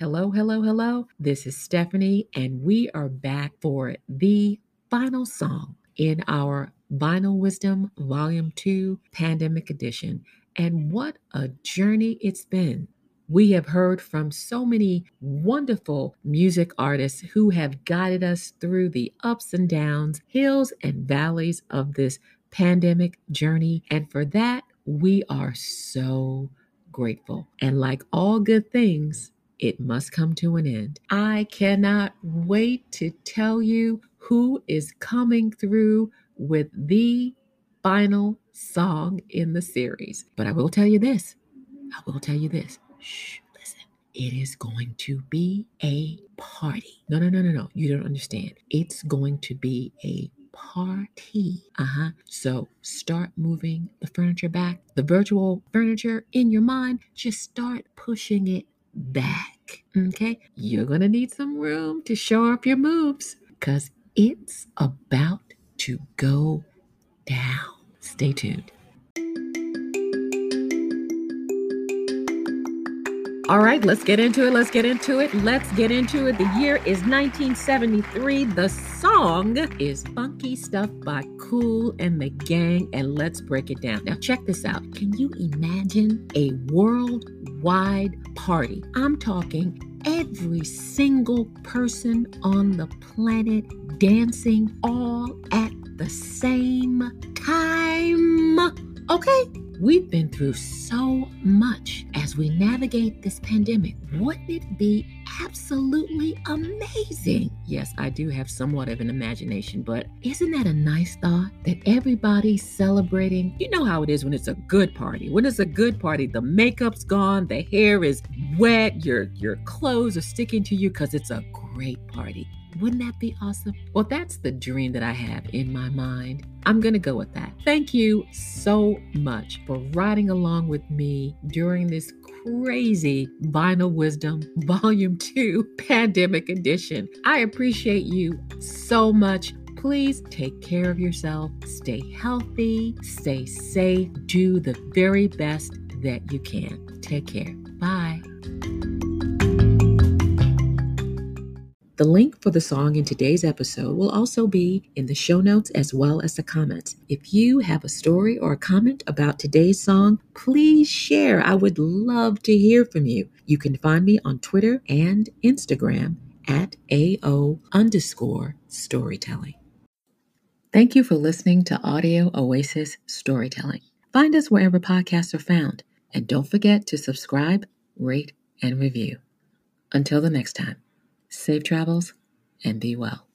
Hello, hello, hello. This is Stephanie, and we are back for the final song in our Vinyl Wisdom Volume 2 Pandemic Edition. And what a journey it's been. We have heard from so many wonderful music artists who have guided us through the ups and downs, hills and valleys of this pandemic journey. And for that, we are so grateful. And like all good things, it must come to an end. I cannot wait to tell you who is coming through with the final song in the series. But I will tell you this. I will tell you this. Shh, listen. It is going to be a party. No, no, no, no, no. You don't understand. It's going to be a party. Uh huh. So start moving the furniture back, the virtual furniture in your mind. Just start pushing it back. Okay? You're going to need some room to show off your moves because it's about to go down. Stay tuned. All right, let's get into it. Let's get into it. Let's get into it. The year is 1973. The song is Funky Stuff by Kool and the Gang. And let's break it down. Now, check this out. Can you imagine a worldwide party? I'm talking every single person on the planet dancing all at the same time. Okay, We've been through so much as we navigate this pandemic. Wouldn't it be absolutely amazing? Yes, I do have somewhat of an imagination, but isn't that a nice thought that everybody's celebrating? You know how it is when it's a good party. When it's a good party, the makeup's gone, the hair is wet, your your clothes are sticking to you cuz it's a great party. Wouldn't that be awesome? Well, that's the dream that I have in my mind. I'm going to go with that. Thank you so much for riding along with me during this crazy Vinyl Wisdom Volume 2 Pandemic Edition. I appreciate you so much. Please take care of yourself, stay healthy, stay safe, do the very best that you can. Take care. The link for the song in today's episode will also be in the show notes as well as the comments. If you have a story or a comment about today's song, please share. I would love to hear from you. You can find me on Twitter and Instagram at AO underscore storytelling. Thank you for listening to Audio Oasis Storytelling. Find us wherever podcasts are found. And don't forget to subscribe, rate, and review. Until the next time. Safe travels and be well.